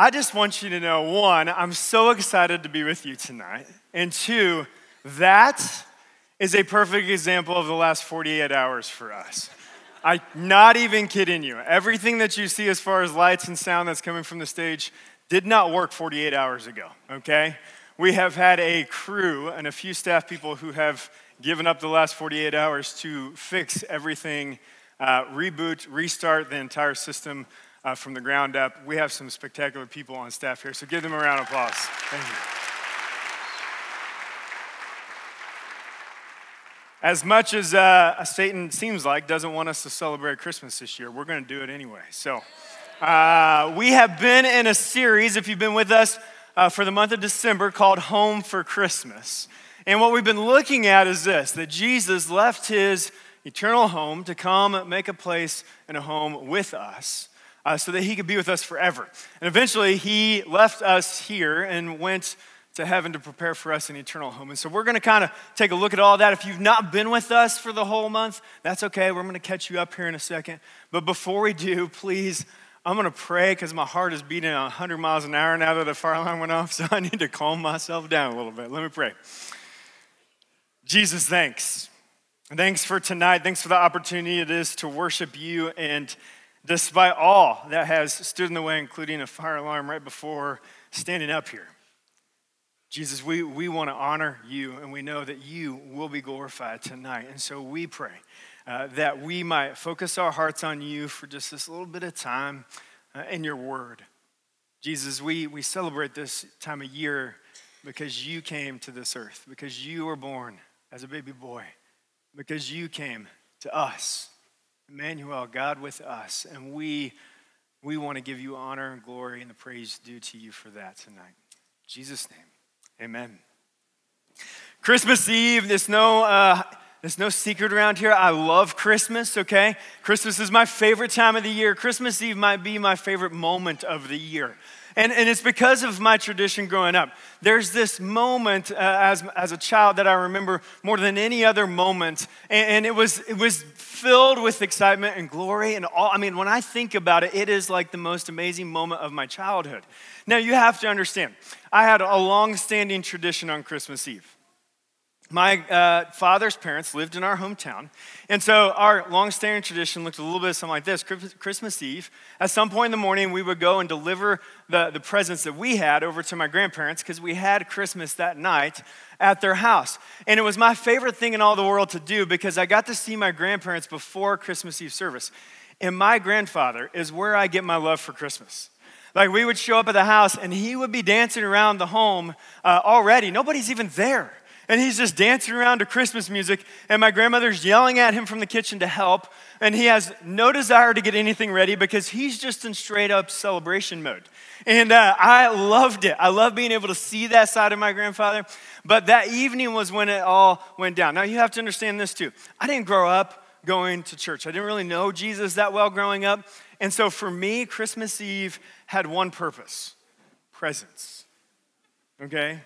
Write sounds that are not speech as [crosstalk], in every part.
I just want you to know one, I'm so excited to be with you tonight. And two, that is a perfect example of the last 48 hours for us. I'm not even kidding you. Everything that you see as far as lights and sound that's coming from the stage did not work 48 hours ago, okay? We have had a crew and a few staff people who have given up the last 48 hours to fix everything, uh, reboot, restart the entire system uh, from the ground up. We have some spectacular people on staff here, so give them a round of applause. Thank you. As much as uh, Satan seems like doesn't want us to celebrate Christmas this year, we're going to do it anyway. So, uh, we have been in a series, if you've been with us uh, for the month of December, called Home for Christmas. And what we've been looking at is this that Jesus left his eternal home to come make a place and a home with us uh, so that he could be with us forever. And eventually, he left us here and went to heaven to prepare for us an eternal home. And so we're going to kind of take a look at all that. If you've not been with us for the whole month, that's okay. We're going to catch you up here in a second. But before we do, please, I'm going to pray because my heart is beating 100 miles an hour now that the fire alarm went off. [laughs] So I need to calm myself down a little bit. Let me pray. Jesus, thanks. Thanks for tonight. Thanks for the opportunity it is to worship you. And despite all that has stood in the way, including a fire alarm right before standing up here. Jesus, we, we want to honor you, and we know that you will be glorified tonight. And so we pray uh, that we might focus our hearts on you for just this little bit of time uh, in your word. Jesus, we, we celebrate this time of year because you came to this earth, because you were born as a baby boy, because you came to us, Emmanuel, God with us. And we, we want to give you honor and glory and the praise due to you for that tonight. In Jesus' name. Amen. Christmas Eve, there's no, uh, there's no secret around here. I love Christmas, okay? Christmas is my favorite time of the year. Christmas Eve might be my favorite moment of the year. And, and it's because of my tradition growing up. There's this moment uh, as, as a child that I remember more than any other moment. And, and, it, was, it was filled with excitement and glory. And all, I mean, when I think about it, it is like the most amazing moment of my childhood. Now, you have to understand, I had a long standing tradition on Christmas Eve. My uh, father's parents lived in our hometown. And so our long-standing tradition looked a little bit something like this. Christmas Eve, at some point in the morning, we would go and deliver the, the presents that we had over to my grandparents because we had Christmas that night at their house. And it was my favorite thing in all the world to do because I got to see my grandparents before Christmas Eve service. And my grandfather is where I get my love for Christmas. Like we would show up at the house and he would be dancing around the home uh, already. Nobody's even there and he's just dancing around to Christmas music, and my grandmother's yelling at him from the kitchen to help, and he has no desire to get anything ready because he's just in straight up celebration mode. And uh, I loved it. I love being able to see that side of my grandfather. But that evening was when it all went down. Now, you have to understand this too. I didn't grow up going to church, I didn't really know Jesus that well growing up. And so for me, Christmas Eve had one purpose presents. Okay?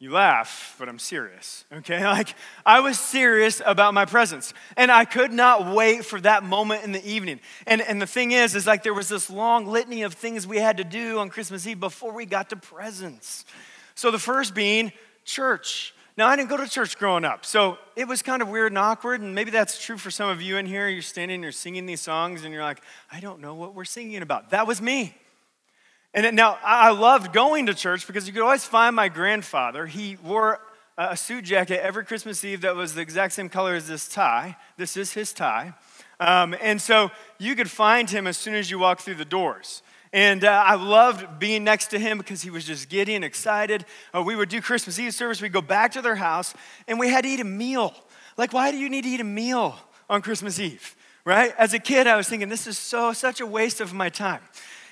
You laugh, but I'm serious, okay? [laughs] Like, I was serious about my presents. And I could not wait for that moment in the evening. And, and the thing is, is like there was this long litany of things we had to do on Christmas Eve before we got to presents. So the first being church. Now, I didn't go to church growing up, so it was kind of weird and awkward, and maybe that's true for some of you in here. You're standing, you're singing these songs, and you're like, I don't know what we're singing about. That was me. And now I loved going to church because you could always find my grandfather. He wore a suit jacket every Christmas Eve that was the exact same color as this tie. This is his tie. Um, and so you could find him as soon as you walk through the doors. And uh, I loved being next to him because he was just giddy and excited. Uh, we would do Christmas Eve service, we'd go back to their house, and we had to eat a meal. Like, why do you need to eat a meal on Christmas Eve? Right? As a kid, I was thinking, this is so such a waste of my time.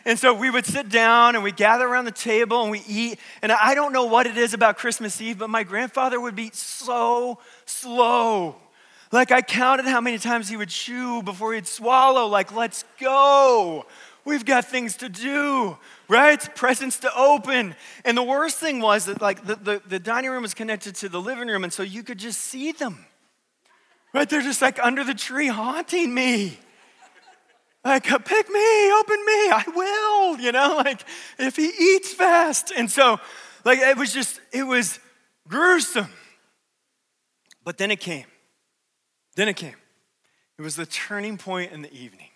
And so we would sit down and we gather around the table and we eat. And I don't know what it is about Christmas Eve, but my grandfather would be so slow. Like I counted how many times he would chew before he'd swallow. Like, let's go. We've got things to do, right? Presents to open. And the worst thing was that, like, the, the, the dining room was connected to the living room, and so you could just see them, right? They're just like under the tree haunting me. Like, pick me, open me, I will, you know, [laughs] like if he eats fast. And so, like, it was just, it was gruesome. But then it came. Then it came. It was the turning point in the evening.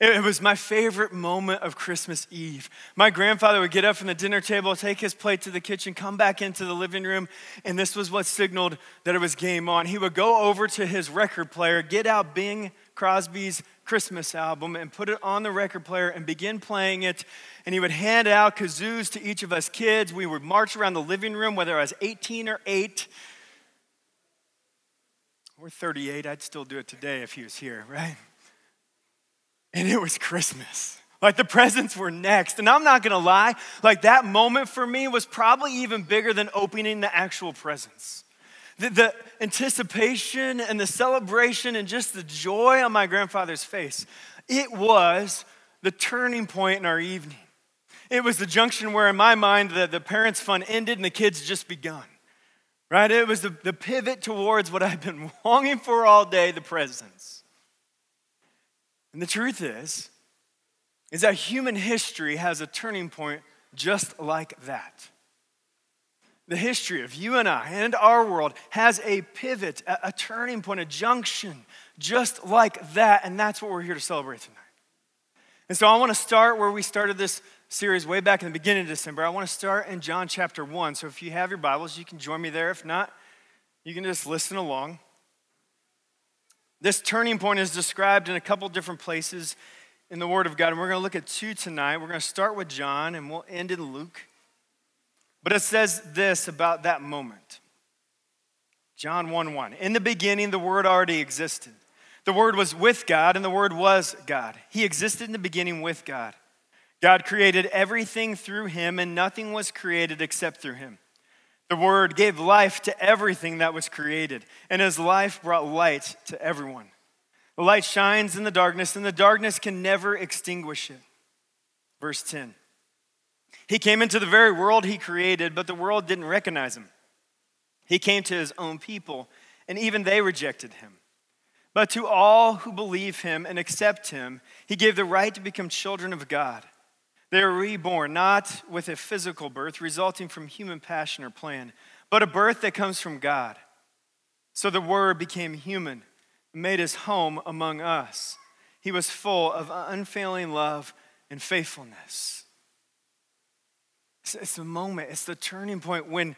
It was my favorite moment of Christmas Eve. My grandfather would get up from the dinner table, take his plate to the kitchen, come back into the living room, and this was what signaled that it was game on. He would go over to his record player, get out Bing Crosby's Christmas album, and put it on the record player and begin playing it. And he would hand out kazoos to each of us kids. We would march around the living room, whether I was 18 or 8. We're 38, I'd still do it today if he was here, right? And it was Christmas. Like the presents were next. And I'm not gonna lie, like that moment for me was probably even bigger than opening the actual presents. The, the, anticipation and the celebration and just the joy on my grandfather's face, it was the turning point in our evening. It was the junction where, in my mind, the, the parents' fun ended and the kids just begun. Right? It was the, the pivot towards what I've been [laughs] longing for all day the presents. And the truth is, is that human history has a turning point just like that. The history of you and I and our world has a pivot, a, a turning point, a junction, just like that. And that's what we're here to celebrate tonight. And so I want to start where we started this series way back in the beginning of December. I want to start in John chapter 1. So if you have your Bibles, you can join me there. If not, you can just listen along. This turning point is described in a couple different places in the Word of God, and we're going to look at two tonight. We're going to start with John and we'll end in Luke. But it says this about that moment John 1 1. In the beginning, the Word already existed. The Word was with God, and the Word was God. He existed in the beginning with God. God created everything through Him, and nothing was created except through Him. The Word gave life to everything that was created, and His life brought light to everyone. The light shines in the darkness, and the darkness can never extinguish it. Verse 10 He came into the very world He created, but the world didn't recognize Him. He came to His own people, and even they rejected Him. But to all who believe Him and accept Him, He gave the right to become children of God. They are reborn, not with a physical birth resulting from human passion or plan, but a birth that comes from God. So the Word became human, made his home among us. He was full of unfailing love and faithfulness. It's the moment, it's the turning point when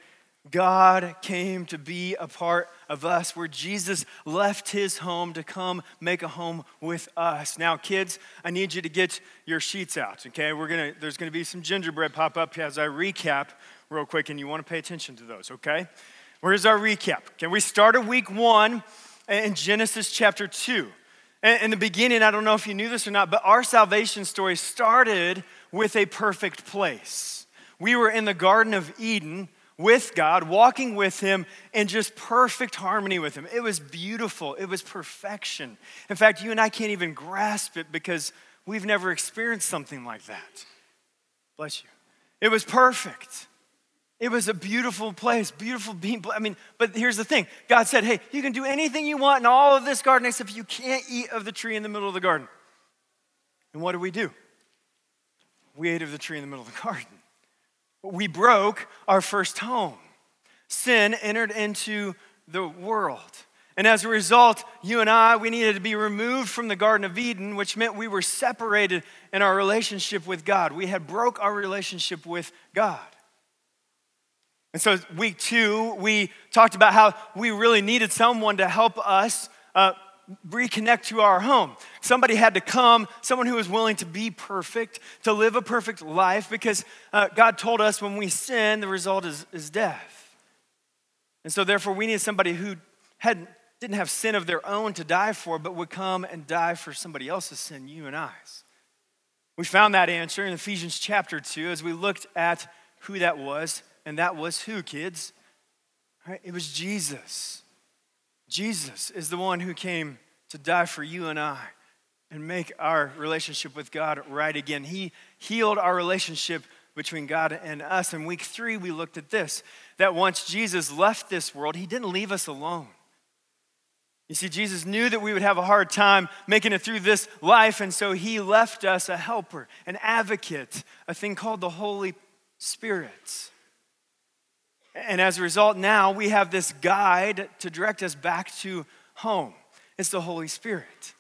God came to be a part of us, where Jesus left his home to come make a home with us. Now, kids, I need you to get your sheets out, okay? We're gonna, there's gonna be some gingerbread pop up as I recap real quick, and you wanna pay attention to those, okay? Where's our recap? Okay, we started week one in Genesis chapter two. In the beginning, I don't know if you knew this or not, but our salvation story started with a perfect place. We were in the Garden of Eden with God, walking with Him in just perfect harmony with Him. It was beautiful, it was perfection. In fact, you and I can't even grasp it because we've never experienced something like that. Bless you. It was perfect. It was a beautiful place, beautiful being. I mean, but here's the thing God said, hey, you can do anything you want in all of this garden except you can't eat of the tree in the middle of the garden. And what did we do? We ate of the tree in the middle of the garden. We broke our first home. Sin entered into the world. And as a result, you and I, we needed to be removed from the Garden of Eden, which meant we were separated in our relationship with God. We had broke our relationship with God. And so, week two, we talked about how we really needed someone to help us uh, reconnect to our home. Somebody had to come, someone who was willing to be perfect, to live a perfect life, because uh, God told us when we sin, the result is, is death. And so, therefore, we need somebody who had, didn't have sin of their own to die for, but would come and die for somebody else's sin, you and I's. We found that answer in Ephesians chapter 2 as we looked at who that was, and that was who, kids? Right? It was Jesus. Jesus is the one who came to die for you and I and make our relationship with God right again. He healed our relationship between God and us. In week three, we looked at this that once Jesus left this world, he didn't leave us alone. You see, Jesus knew that we would have a hard time making it through this life, and so he left us a helper, an advocate, a thing called the Holy Spirit. And as a result, now we have this guide to direct us back to home. It's the Holy Spirit.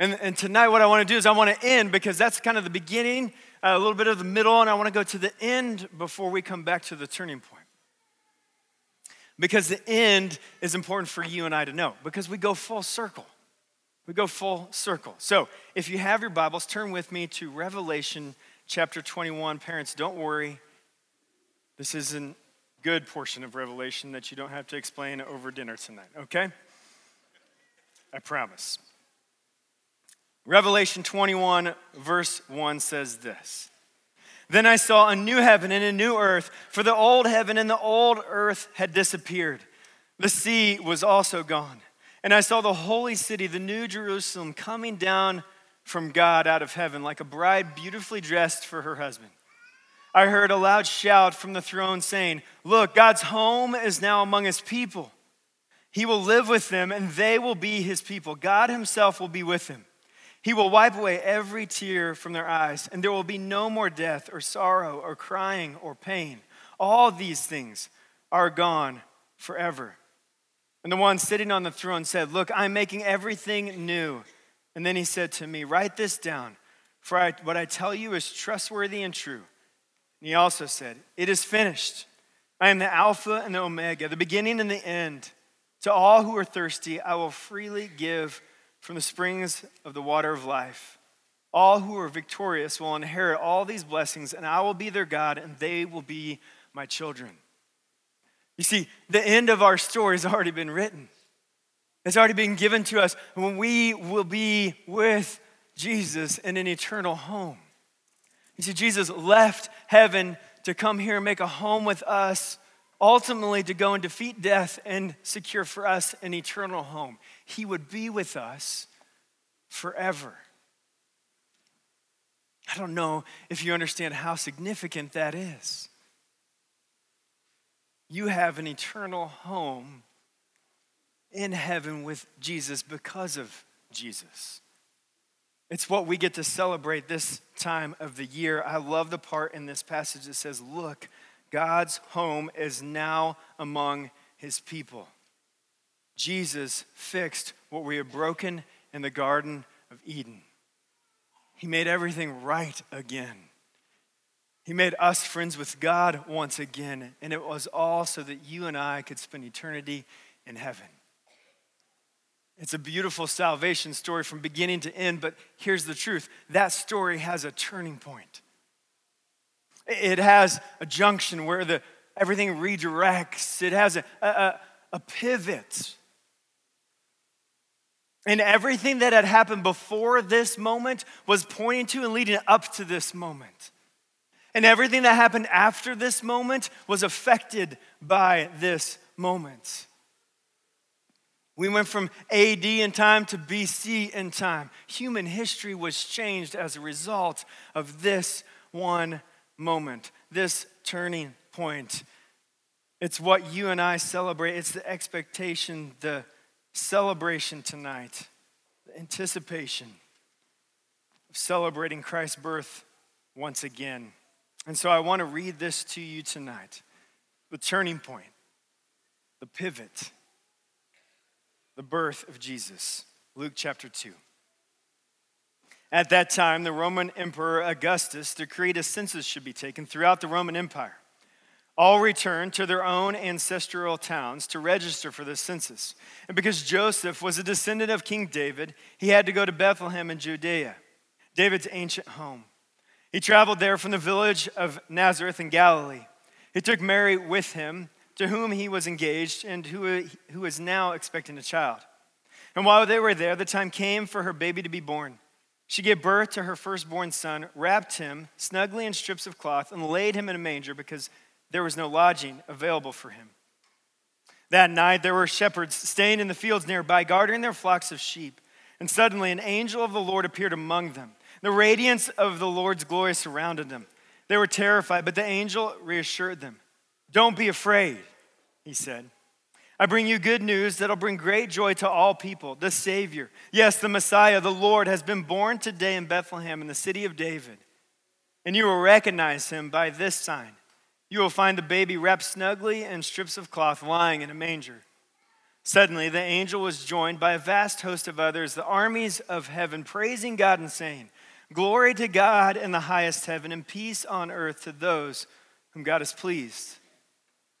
And, and tonight, what I want to do is I want to end because that's kind of the beginning, a little bit of the middle, and I want to go to the end before we come back to the turning point. Because the end is important for you and I to know because we go full circle. We go full circle. So if you have your Bibles, turn with me to Revelation chapter 21. Parents, don't worry. This is a good portion of Revelation that you don't have to explain over dinner tonight, okay? I promise. Revelation 21, verse 1 says this then I saw a new heaven and a new earth, for the old heaven and the old earth had disappeared. The sea was also gone. And I saw the holy city, the new Jerusalem, coming down from God out of heaven, like a bride beautifully dressed for her husband. I heard a loud shout from the throne saying, Look, God's home is now among his people. He will live with them, and they will be his people. God himself will be with them. He will wipe away every tear from their eyes, and there will be no more death or sorrow or crying or pain. All these things are gone forever. And the one sitting on the throne said, Look, I'm making everything new. And then he said to me, Write this down, for I, what I tell you is trustworthy and true. And he also said, It is finished. I am the Alpha and the Omega, the beginning and the end. To all who are thirsty, I will freely give from the springs of the water of life. All who are victorious will inherit all these blessings, and I will be their God, and they will be my children. You see, the end of our story has already been written. It's already been given to us when we will be with Jesus in an eternal home. You see, Jesus left heaven to come here and make a home with us, ultimately to go and defeat death and secure for us an eternal home. He would be with us forever. I don't know if you understand how significant that is. You have an eternal home in heaven with Jesus because of Jesus. It's what we get to celebrate this time of the year. I love the part in this passage that says, Look, God's home is now among his people. Jesus fixed what we had broken in the Garden of Eden. He made everything right again. He made us friends with God once again, and it was all so that you and I could spend eternity in heaven. It's a beautiful salvation story from beginning to end, but here's the truth that story has a turning point. It has a junction where the, everything redirects, it has a, a, a pivot and everything that had happened before this moment was pointing to and leading up to this moment. And everything that happened after this moment was affected by this moment. We went from AD in time to BC in time. Human history was changed as a result of this one moment, this turning point. It's what you and I celebrate, it's the expectation, the celebration tonight, the anticipation of celebrating Christ's birth once again. And so I want to read this to you tonight the turning point, the pivot, the birth of Jesus. Luke chapter 2. At that time, the Roman Emperor Augustus decreed a census should be taken throughout the Roman Empire all returned to their own ancestral towns to register for the census. And because Joseph was a descendant of King David, he had to go to Bethlehem in Judea, David's ancient home. He traveled there from the village of Nazareth in Galilee. He took Mary with him, to whom he was engaged and who, who is now expecting a child. And while they were there, the time came for her baby to be born. She gave birth to her firstborn son, wrapped him snugly in strips of cloth, and laid him in a manger because there was no lodging available for him. That night, there were shepherds staying in the fields nearby, guarding their flocks of sheep. And suddenly, an angel of the Lord appeared among them. The radiance of the Lord's glory surrounded them. They were terrified, but the angel reassured them. Don't be afraid, he said. I bring you good news that'll bring great joy to all people. The Savior, yes, the Messiah, the Lord, has been born today in Bethlehem in the city of David. And you will recognize him by this sign. You will find the baby wrapped snugly in strips of cloth lying in a manger. Suddenly, the angel was joined by a vast host of others, the armies of heaven, praising God and saying, Glory to God in the highest heaven, and peace on earth to those whom God is pleased.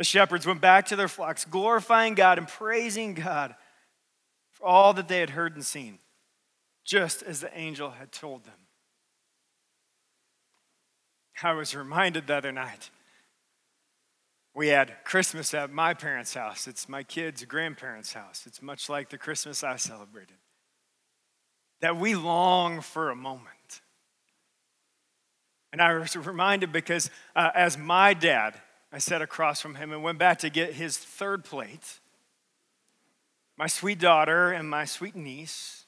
The shepherds went back to their flocks, glorifying God and praising God for all that they had heard and seen, just as the angel had told them. I was reminded the other night we had Christmas at my parents' house. It's my kids' grandparents' house. It's much like the Christmas I celebrated. That we long for a moment. And I was reminded because uh, as my dad, I sat across from him and went back to get his third plate. My sweet daughter and my sweet niece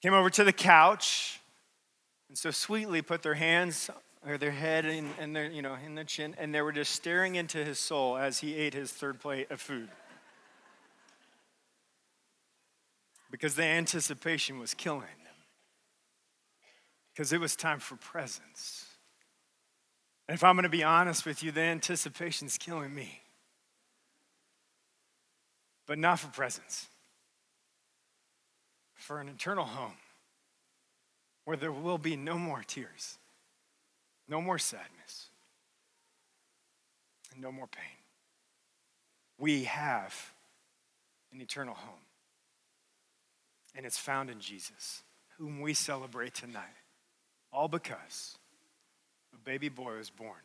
came over to the couch and so sweetly put their hands or their head and, and their, you know, in their chin, and they were just staring into his soul as he ate his third plate of food. Because the anticipation was killing them. Because it was time for presents. And if I'm going to be honest with you, the anticipation's killing me. But not for presents, for an eternal home where there will be no more tears no more sadness. And no more pain. We have an eternal home. And it's found in Jesus, whom we celebrate tonight. All because baby boy was born